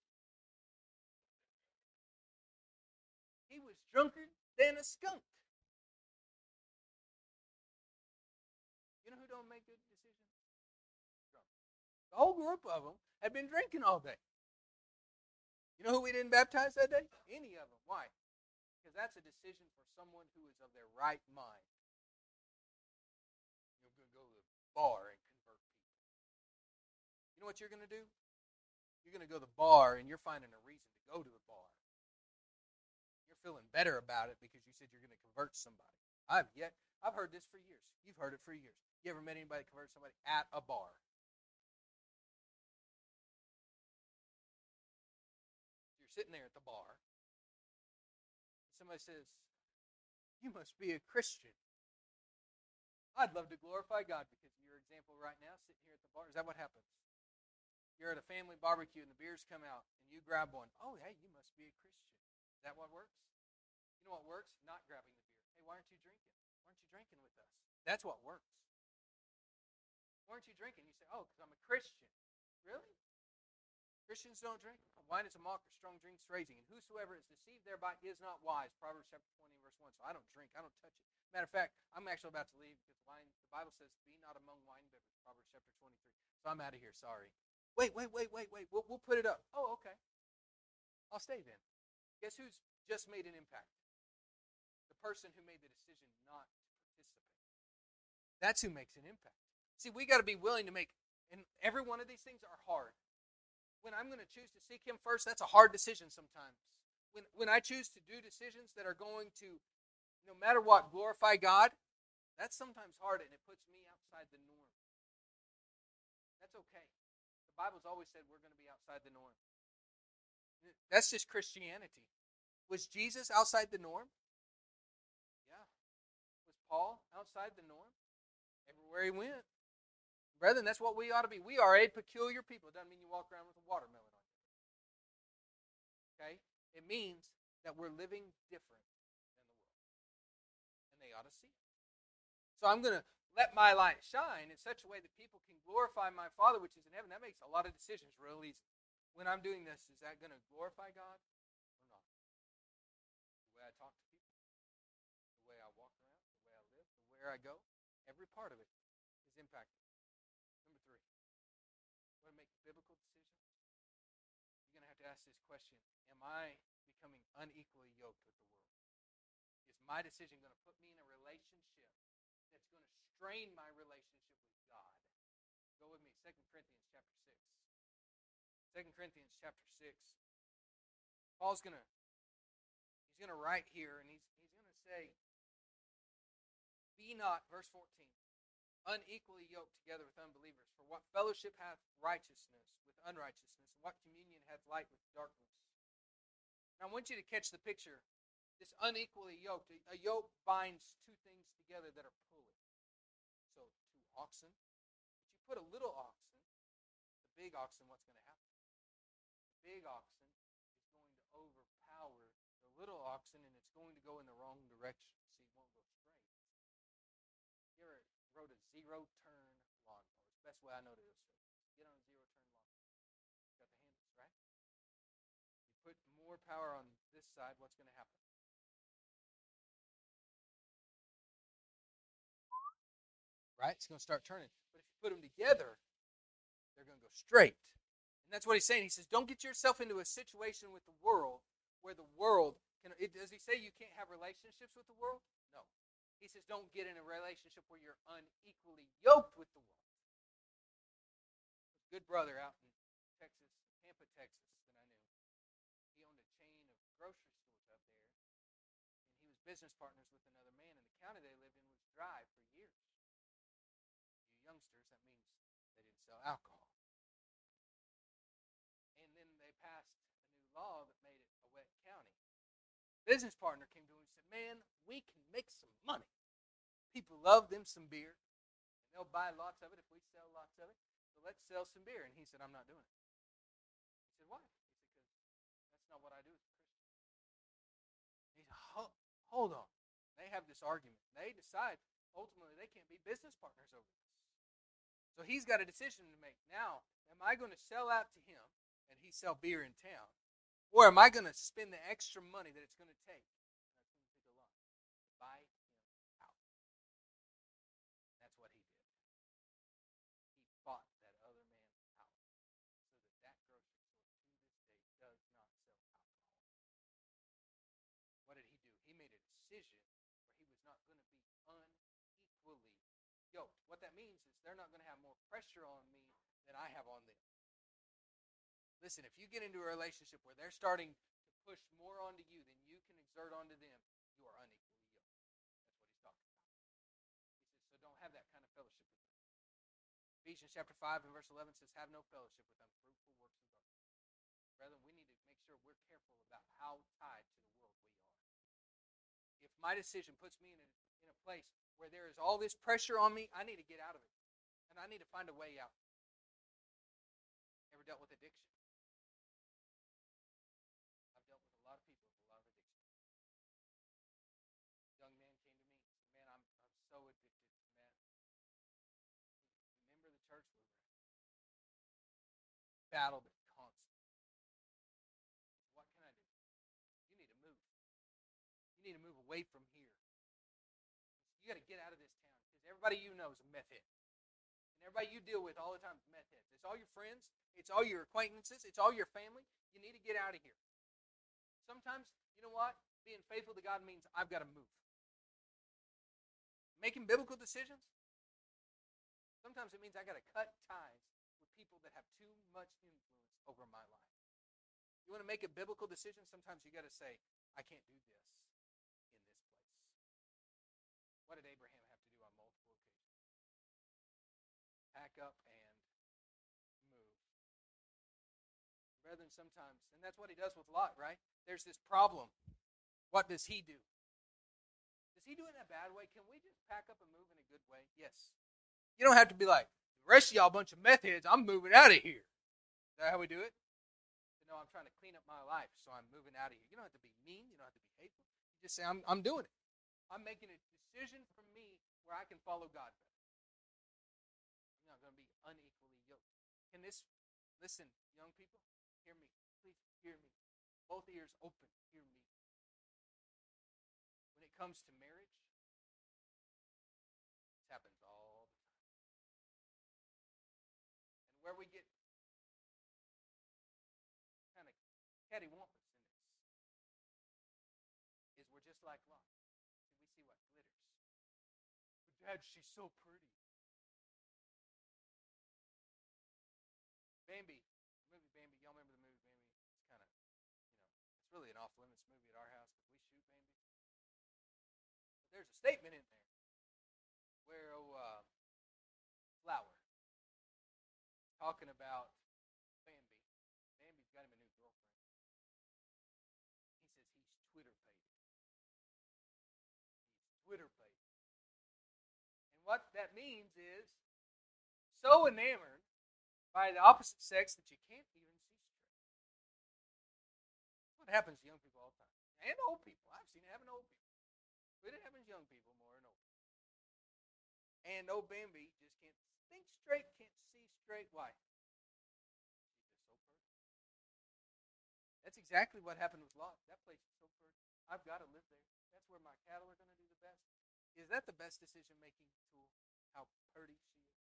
He was drunker than a skunk. You know who don't make good decisions? Drunk. The whole group of them had been drinking all day. You know who we didn't baptize that day? Any of them. Why? Because that's a decision for someone who is of their right mind You're going to go to the bar and. You know what you're going to do? You're going to go to the bar and you're finding a reason to go to the bar. You're feeling better about it because you said you're going to convert somebody. I've yet I've heard this for years. You've heard it for years. You ever met anybody convert somebody at a bar? You're sitting there at the bar. Somebody says, "You must be a Christian." I'd love to glorify God because your example right now, sitting here at the bar, is that what happens? You're at a family barbecue and the beers come out and you grab one. Oh, hey, you must be a Christian. Is that what works? You know what works? Not grabbing the beer. Hey, why aren't you drinking? Why aren't you drinking with us? That's what works. Why aren't you drinking? You say, oh, because I'm a Christian. Really? Christians don't drink. Wine is a mocker, strong drinks raising. And whosoever is deceived thereby is not wise. Proverbs chapter 20, verse 1. So I don't drink. I don't touch it. Matter of fact, I'm actually about to leave because wine. The Bible says, "Be not among wine bibbers." Proverbs chapter 23. So I'm out of here. Sorry. Wait, wait, wait, wait, wait. We'll, we'll put it up. Oh, okay. I'll stay then. Guess who's just made an impact? The person who made the decision not to participate. That's who makes an impact. See, we got to be willing to make, and every one of these things are hard. When I'm going to choose to seek Him first, that's a hard decision sometimes. When, when I choose to do decisions that are going to no matter what, glorify God, that's sometimes hard and it puts me outside the norm. That's okay. Bible's always said we're going to be outside the norm. That's just Christianity. Was Jesus outside the norm? Yeah. Was Paul outside the norm? Everywhere he went. Brethren, that's what we ought to be. We are a peculiar people. It doesn't mean you walk around with a watermelon on you. Okay? It means that we're living different than the world. And they ought to see it. So I'm going to let my light shine in such a way that people can glorify my Father which is in heaven. That makes a lot of decisions real easy. When I'm doing this, is that going to glorify God or not? The way I talk to people, the way I walk around, the way I live, the where I go, every part of it is impacted. Number three, want to make biblical decisions? You're going to have to ask this question Am I becoming unequally yoked with the world? Is my decision going to put me in a relationship strain my relationship with God. Go with me, 2 Corinthians chapter 6. 2 Corinthians chapter 6. Paul's going to he's going to write here and he's he's going to say be not verse 14 unequally yoked together with unbelievers for what fellowship hath righteousness with unrighteousness and what communion hath light with darkness. Now I want you to catch the picture this unequally yoked. A yoke binds two things together that are oxen. But you put a little oxen, the big oxen, what's going to happen? The big oxen is going to overpower the little oxen and it's going to go in the wrong direction. See, it won't go straight. You ever rode a zero turn lawnmower? It's the best way I know to illustrate. Get on a zero turn lawnmower. Got the handles, right? You put more power on this side, what's going to happen? Right? It's going to start turning. But if you put them together, they're going to go straight. And that's what he's saying. He says, don't get yourself into a situation with the world where the world can. It, does he say you can't have relationships with the world? No. He says, don't get in a relationship where you're unequally yoked with the world. Good brother out in Texas, Tampa, Texas, that I knew. He owned a chain of grocery stores up there, and he was business partners with another man, and the county they lived in was dry for years. You youngsters, that means they didn't sell alcohol. And then they passed a new law that made it a wet county. Business partner came to him and said, Man, we can make some money. People love them some beer, and they'll buy lots of it if we sell lots of it. So let's sell some beer. And he said, I'm not doing it. He said, Why? He said, Because that's not what I do as a Christian. He said, Hold on. They have this argument. They decide ultimately they can't be business partners over this. So he's got a decision to make. Now, am I going to sell out to him and he sell beer in town? Or am I going to spend the extra money that it's going to take? to buy him out. That's what he did. He bought that other man out so that that grocery store to this day does not sell alcohol. What did he do? He made a decision where he was not going to be unequally yoked. What that means is they're not going to have more pressure on me than I have on them. Listen, if you get into a relationship where they're starting to push more onto you than you can exert onto them, you are unequally yoked. That's what he's talking about. He says, so don't have that kind of fellowship with them. Ephesians chapter 5 and verse 11 says, have no fellowship with unfruitful works of darkness. Brethren, we need to make sure we're careful about how tied to the world we are. If my decision puts me in a, in a place where there is all this pressure on me, I need to get out of it. And I need to find a way out. Ever dealt with addiction? I've dealt with a lot of people with a lot of addiction. Young man came to me and said, Man, I'm, I'm so addicted meth. Remember the church we were at? Battled it constantly. What can I do? You need to move. You need to move away from here. You got to get out of this town because everybody you know is a meth head. Everybody you deal with all the time is meth heads. It's all your friends, it's all your acquaintances, it's all your family. You need to get out of here. Sometimes, you know what? Being faithful to God means I've got to move. Making biblical decisions, sometimes it means I got to cut ties with people that have too much influence over my life. You want to make a biblical decision, sometimes you got to say, I can't do this in this place. What did Abraham Up and move. Brethren, sometimes, and that's what he does with Lot, right? There's this problem. What does he do? Does he do it in a bad way? Can we just pack up and move in a good way? Yes. You don't have to be like, the rest of y'all bunch of meth heads, I'm moving out of here. Is that how we do it? No, I'm trying to clean up my life, so I'm moving out of here. You don't have to be mean. You don't have to be hateful. You just say, I'm, I'm doing it. I'm making a decision for me where I can follow God better. Unequally yoked. Can this, listen, young people, hear me. Please hear me. Both ears open. Hear me. When it comes to marriage, this happens all the time. And where we get kind of cattywampus in this is we're just like Lot. We see what glitters. But Dad, she's so pretty. Bambi, movie Bambi. Y'all remember the movie Bambi? It's kind of, you know, it's really an off limits movie at our house because we shoot Bambi. But there's a statement in there where oh, uh, Flower talking about Bambi. Bambi's got him a new girlfriend. He says he's twitterpated. He's twitterpated. And what that means is so enamored by the opposite sex that you can't even see straight. What happens to young people all the time? And old people. I've seen it happen to old people. But it happens young people more than old people. And old Bambi just can't think straight, can't see straight. Why? She's just so perfect. That's exactly what happened with Lot. That place is so fertile. I've got to live there. That's where my cattle are going to do the best. Is that the best decision making tool? How pretty she is.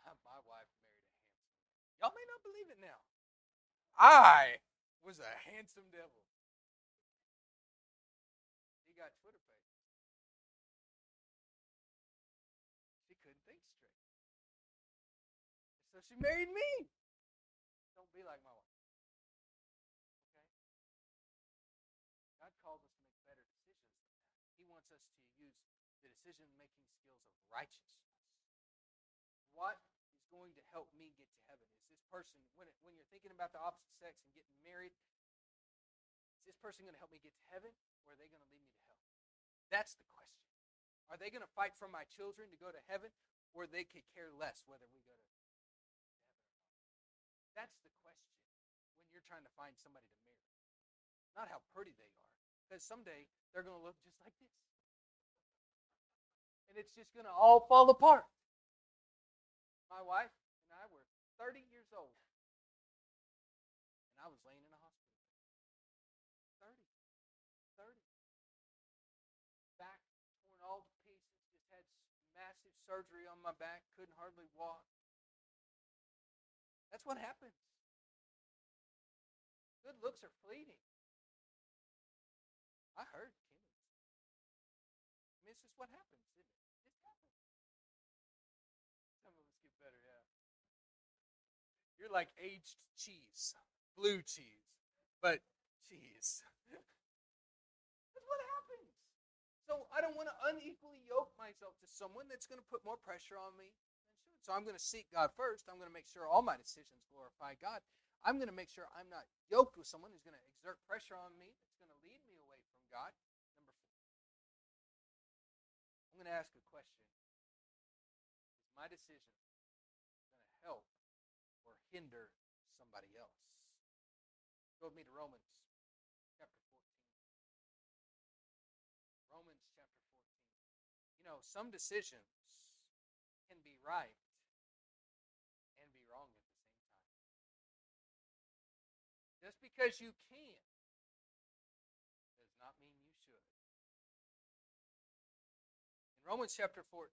Ah, my wife married a handsome man. Y'all may not believe it now. I was a handsome devil. She married me. Don't be like my wife. Okay? God called us to make better decisions than that. He wants us to use the decision making skills of righteousness. What is going to help me get to heaven? Is this person, when, it, when you're thinking about the opposite sex and getting married, is this person going to help me get to heaven or are they going to lead me to hell? That's the question. Are they going to fight for my children to go to heaven or they could care less whether we go to that's the question when you're trying to find somebody to marry. Not how pretty they are, because someday they're going to look just like this. And it's just going to all fall apart. My wife and I were 30 years old, and I was laying in a hospital. 30. 30. Back torn all to pieces, just had massive surgery on my back, couldn't hardly walk. That's what happens. Good looks are fleeting. I heard Kimmy. I mean, it's just what happens, isn't it? It happens. Some of us get better, yeah. You're like aged cheese, blue cheese, but cheese. that's what happens. So I don't want to unequally yoke myself to someone that's going to put more pressure on me so I'm going to seek God first. I'm going to make sure all my decisions glorify God. I'm going to make sure I'm not yoked with someone who's going to exert pressure on me that's going to lead me away from God. Number four. I'm going to ask a question. Is my decision going to help or hinder somebody else? Go with me to Romans chapter 14. Romans chapter 14. You know, some decisions can be right Just because you can does not mean you should. In Romans chapter 14,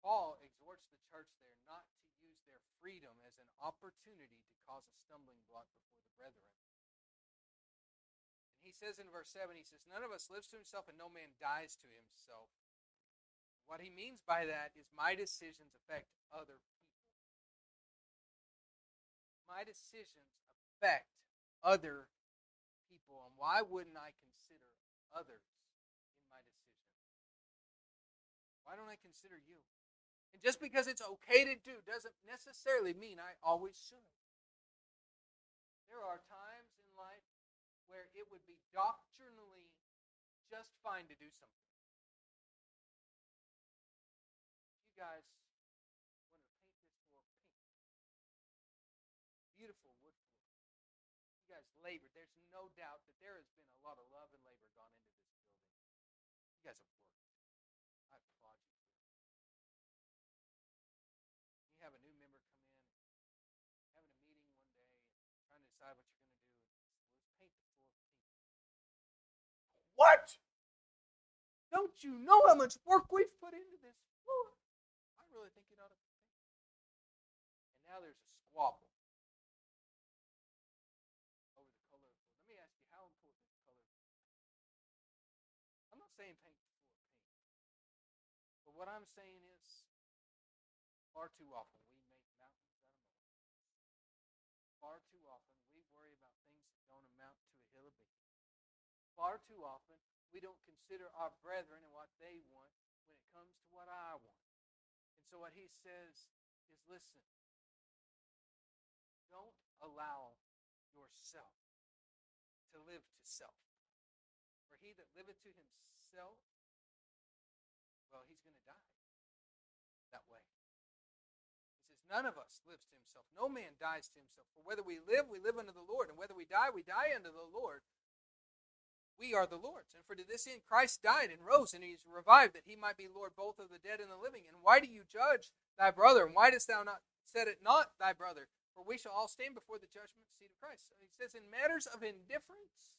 Paul exhorts the church there not to use their freedom as an opportunity to cause a stumbling block before the brethren. And he says in verse 7, he says, None of us lives to himself and no man dies to himself. What he means by that is my decisions affect other people. My decisions affect other people. And why wouldn't I consider others in my decision? Why don't I consider you? And just because it's okay to do doesn't necessarily mean I always should. There are times in life where it would be doctrinally just fine to do something. You guys labor. There's no doubt that there has been a lot of love and labor gone into this building. You guys have worked. I applaud you. You have a new member come in, having a meeting one day, trying to decide what you're going to do. Let's paint the floor pink. What? Don't you know how much work we've put into this floor? I really think it ought to be. And now there's a squabble. saying paint the floor pink. But what I'm saying is, far too often we make mountains out of molehills. Far too often we worry about things that don't amount to a hill of beans. Far too often we don't consider our brethren and what they want when it comes to what I want. And so what he says is listen, don't allow yourself to live to self. For he that liveth to himself None of us lives to himself. No man dies to himself. For whether we live, we live unto the Lord. And whether we die, we die unto the Lord. We are the Lord's. And for to this end Christ died and rose, and he is revived, that he might be Lord both of the dead and the living. And why do you judge thy brother? And why dost thou not set it not thy brother? For we shall all stand before the judgment seat of Christ. He says, in matters of indifference,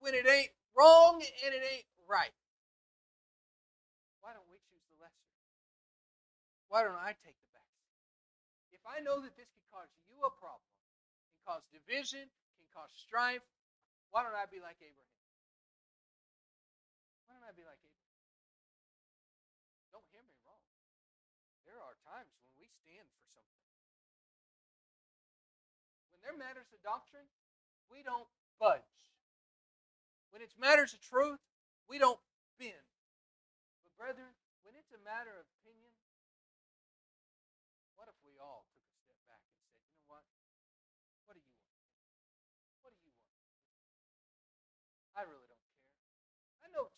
when it ain't wrong and it ain't right, why don't we choose the lesser? Why don't I take the I know that this could cause you a problem, can cause division, can cause strife, why don't I be like Abraham? Why don't I be like Abraham? Don't hear me wrong. There are times when we stand for something. When there matters of doctrine, we don't budge. When it's matters of truth, we don't bend. But brethren, when it's a matter of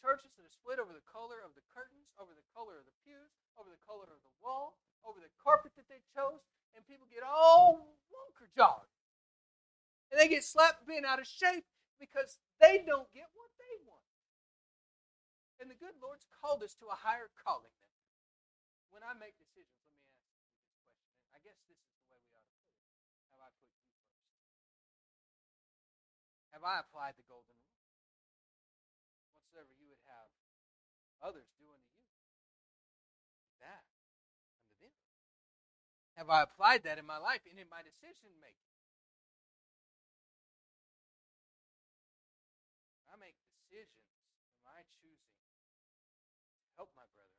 churches that are split over the color of the curtains, over the color of the pews, over the color of the wall, over the carpet that they chose, and people get all wonker jawed. And they get slapped being out of shape because they don't get what they want. And the good Lord's called us to a higher calling than When I make decisions, let me ask you this question. I guess this is the way we ought to put it. Have I put you first? Have I applied the golden rule? Whatsoever you others do unto you, that unto them. Have I applied that in my life and in my decision making? I make decisions, am I choosing to help my brother,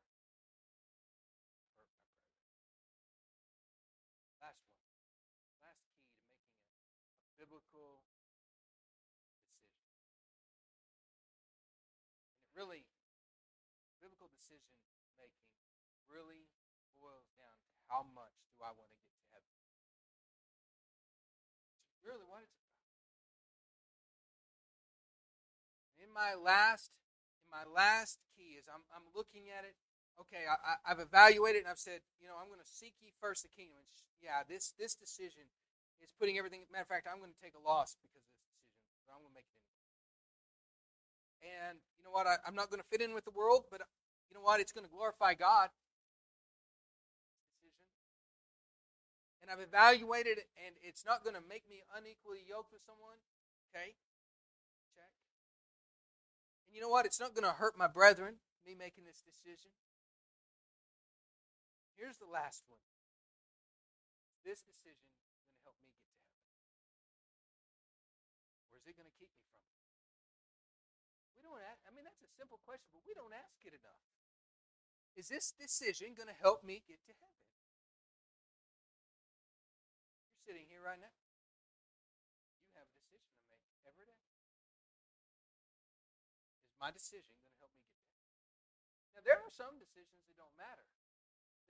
hurt my brother? Last one. Last key to making a, a biblical decision. And it really, biblical decision making really boils down to how much do I want to get to heaven? Really what it's in my last in my last key is I'm, I'm looking at it. Okay I, I, have evaluated and i've said you know i'm going to seek ye first the kingdom. And yeah this this decision is putting everything matter of fact i'm going to take a loss because of this decision but i'm going to make it anyway. And you know what? I, i'm not going to fit in with the world but you know what? It's going to glorify god and i've evaluated it and it's not going to make me unequally yoked with someone okay Check. and you know what? It's not going to hurt my brethren, me making this decision. Here's the last one. This decision is going to help me get to heaven. Or is it going to keep me from it? We don't ask, I mean, that's a simple question, but we don't ask it enough. Is this decision going to help me get to heaven? Sitting here right now. You have a decision to make every day. Is my decision going to help me get there? Now, there are some decisions that don't matter.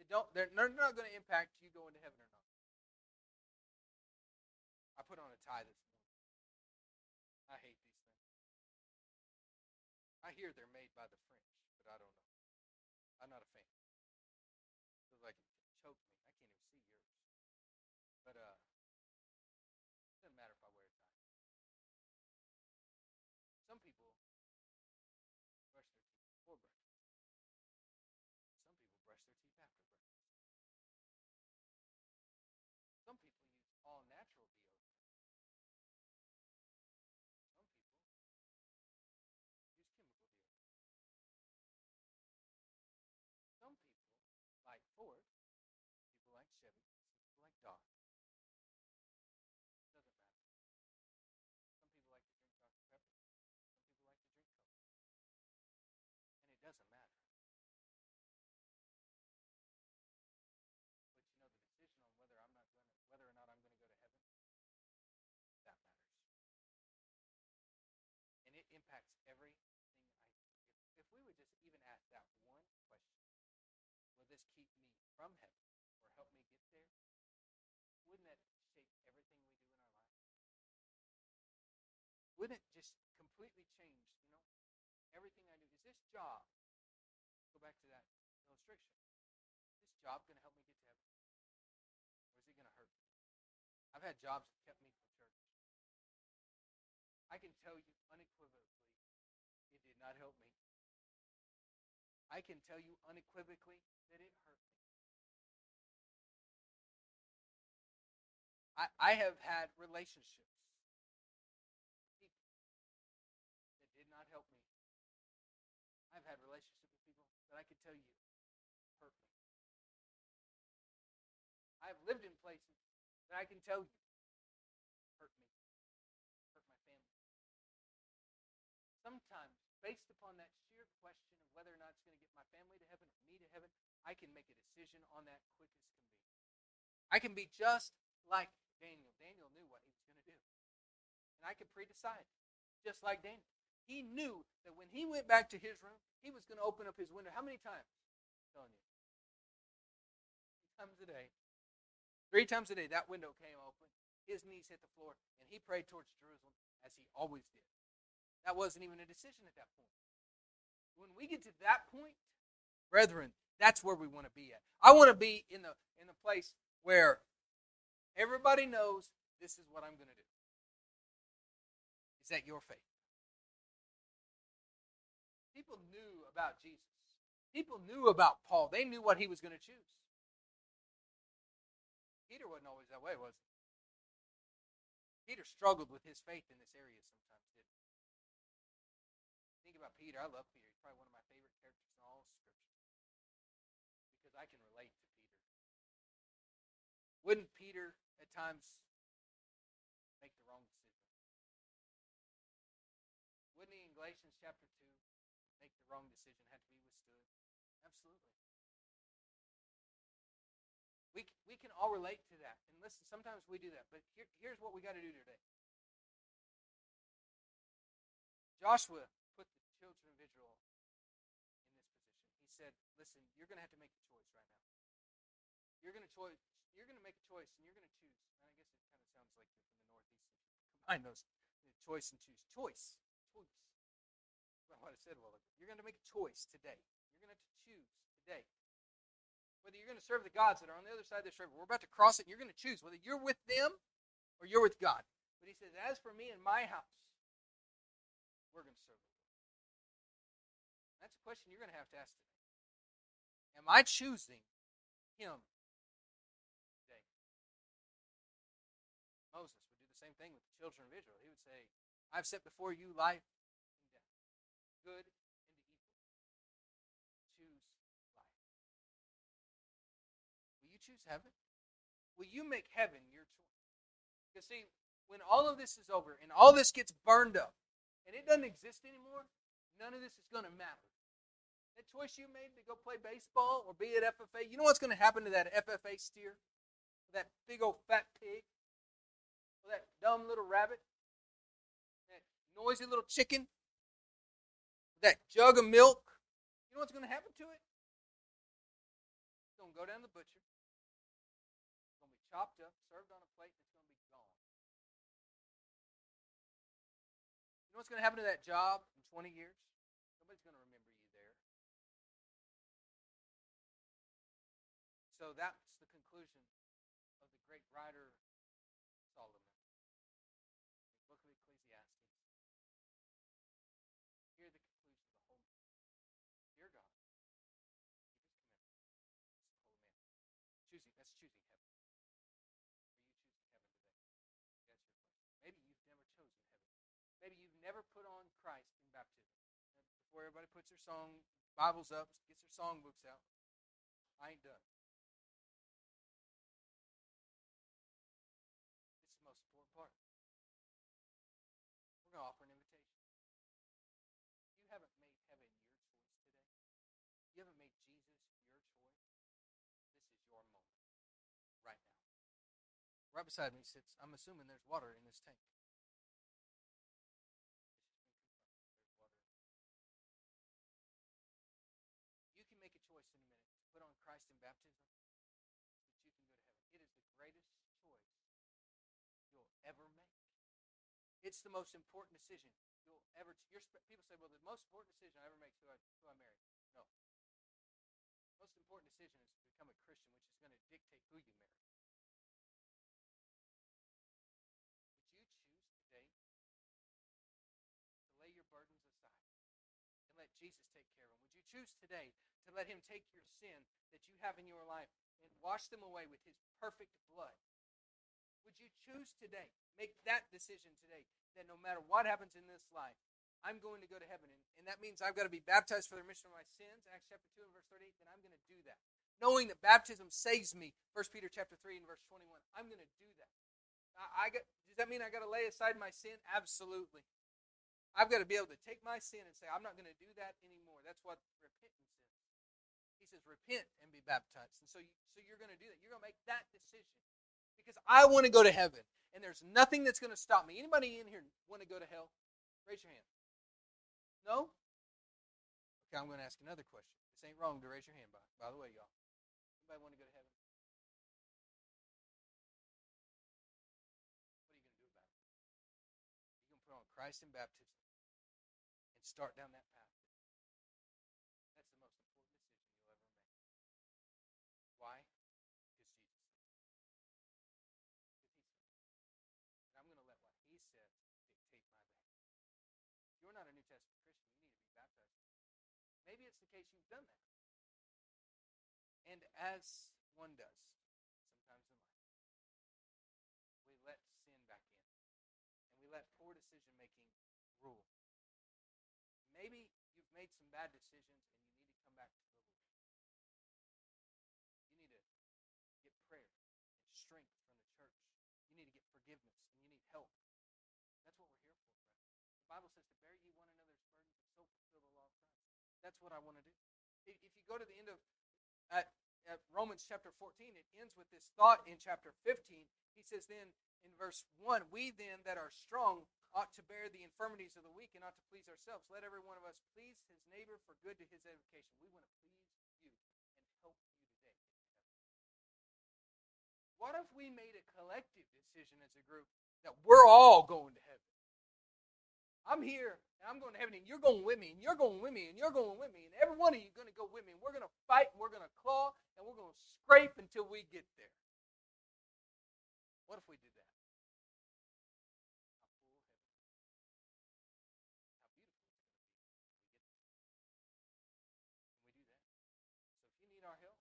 They don't, they're, they're not going to impact you going to heaven or not. I put on a tie this morning. I hate these things. I hear they're made by the impacts everything I do. If, if we would just even ask that one question, will this keep me from heaven or help me get there? Wouldn't that shape everything we do in our life? Wouldn't it just completely change, you know, everything I do? Is this job, go back to that illustration, is this job going to help me get to heaven? Or is it going to hurt me? I've had jobs that kept me from church. I can tell you unequivocally not help me. I can tell you unequivocally that it hurt me. I, I have had relationships that did not help me. I've had relationships with people that I could tell you hurt me. I've lived in places that I can tell you hurt me, hurt my family. Sometimes, based upon that sheer question of whether or not it's going to get my family to heaven me to heaven, I can make a decision on that quick as can be. I can be just like Daniel. Daniel knew what he was going to do. And I could pre-decide, just like Daniel. He knew that when he went back to his room, he was going to open up his window. How many times? I'm telling you. Three times a day. Three times a day, that window came open. His knees hit the floor, and he prayed towards Jerusalem as he always did. That wasn't even a decision at that point. When we get to that point, brethren, that's where we want to be at. I want to be in the in the place where everybody knows this is what I'm going to do. Is that your faith? People knew about Jesus. People knew about Paul. They knew what he was going to choose. Peter wasn't always that way, was he? Peter struggled with his faith in this area sometimes, didn't he? Think about Peter. I love Peter. He's probably one of my favorite characters in all of Scripture because I can relate to Peter. Wouldn't Peter at times make the wrong decision? Wouldn't he in Galatians chapter 2 make the wrong decision, had to be withstood? Absolutely. We, we can all relate to that. And listen, sometimes we do that. But here, here's what we got to do today Joshua put the children of Israel in this position. He said, Listen, you're going to have to make a choice right now. You're going to choice. You're going to make a choice, and you're going to choose. And I guess it kind of sounds like you're from the Northeast. Combine those choice and choose. Choice. Choice. That's what I said a while ago. You're going to make a choice today. You're going to have to choose today whether you're going to serve the gods that are on the other side of this river. We're about to cross it, and you're going to choose whether you're with them or you're with God. But he says, As for me and my house, we're going to serve the Lord. That's a question you're going to have to ask today. Am I choosing him children of Israel. He would say, I've set before you life and death, good and evil. Choose life. Will you choose heaven? Will you make heaven your choice? Because, see, when all of this is over and all this gets burned up and it doesn't exist anymore, none of this is going to matter. That choice you made to go play baseball or be at FFA, you know what's going to happen to that FFA steer? That big old fat pig? Or that dumb little rabbit? That noisy little chicken? That jug of milk? You know what's going to happen to it? It's going to go down to the butcher It's going to be chopped up, served on a plate, and it's going to be gone. You know what's going to happen to that job in 20 years? Nobody's going to remember you there. So that's Christ in baptism. Before everybody puts their song Bibles up, gets their songbooks out. I ain't done. It's the most important part. We're going to offer an invitation. You haven't made heaven your choice today. You haven't made Jesus your choice. This is your moment. Right now. Right beside me sits, I'm assuming there's water in this tank. Christ in baptism, that you can go to heaven. It is the greatest choice you'll ever make. It's the most important decision you'll ever. Your, people say, "Well, the most important decision I ever make who I who I marry." No. The most important decision is to become a Christian, which is going to dictate who you marry. Would you choose today to lay your burdens aside and let Jesus take care of them? Would you choose today to let Him take your sin that you have in your life and wash them away with His perfect blood Would you choose today, make that decision today, that no matter what happens in this life, I'm going to go to heaven. And, and that means I've got to be baptized for the remission of my sins, Acts chapter 2 and verse 38, then I'm going to do that. Knowing that baptism saves me, 1 Peter chapter 3 and verse 21, I'm going to do that. I, I got, does that mean I got to lay aside my sin? Absolutely. I've got to be able to take my sin and say, I'm not going to do that anymore. That's what repentance is. He says, repent and be baptized. And so, you, so you're going to do that. You're going to make that decision because I want to go to heaven, and there's nothing that's going to stop me. Anybody in here want to go to hell? Raise your hand. No? Okay, I'm going to ask another question. This ain't wrong to raise your hand, by, by the way, y'all. Anybody want to go to heaven? What are you going to do about it? You're going to put on Christ in baptism and start down that path. That's the most important decision you'll ever make. Why? Because Jesus said. Because he said. And I'm going to let what he says dictate my behavior. You're not a New Testament Christian. You need to be baptized. It's the case you've done that. And as one does sometimes in life, we let sin back in. And we let poor decision making rule. Maybe you've made some bad decisions and you need to come back to the Lord. You need to get prayer and strength from the church. You need to get forgiveness and you need help. That's what we're here for, friends. The Bible says to bear ye one another's burdens and so fulfill the law of Christ. That's what I want to do. If you go to the end of at, at Romans chapter 14, it ends with this thought in chapter 15. He says then in verse 1 We then that are strong ought to bear the infirmities of the weak and ought to please ourselves. Let every one of us please his neighbor for good to his edification. We want to please you and help you today. What if we made a collective decision as a group that we're all going to heaven? I'm here and I'm going to heaven and you're going with me and you're going with me and you're going with me and every one of you going to go with me and we're going to fight and we're going to claw and we're going to scrape until we get there. What if we did that? How beautiful Can we do that? So you need our help,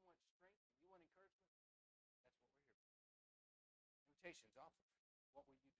you want strength, you want encouragement, that's what you do?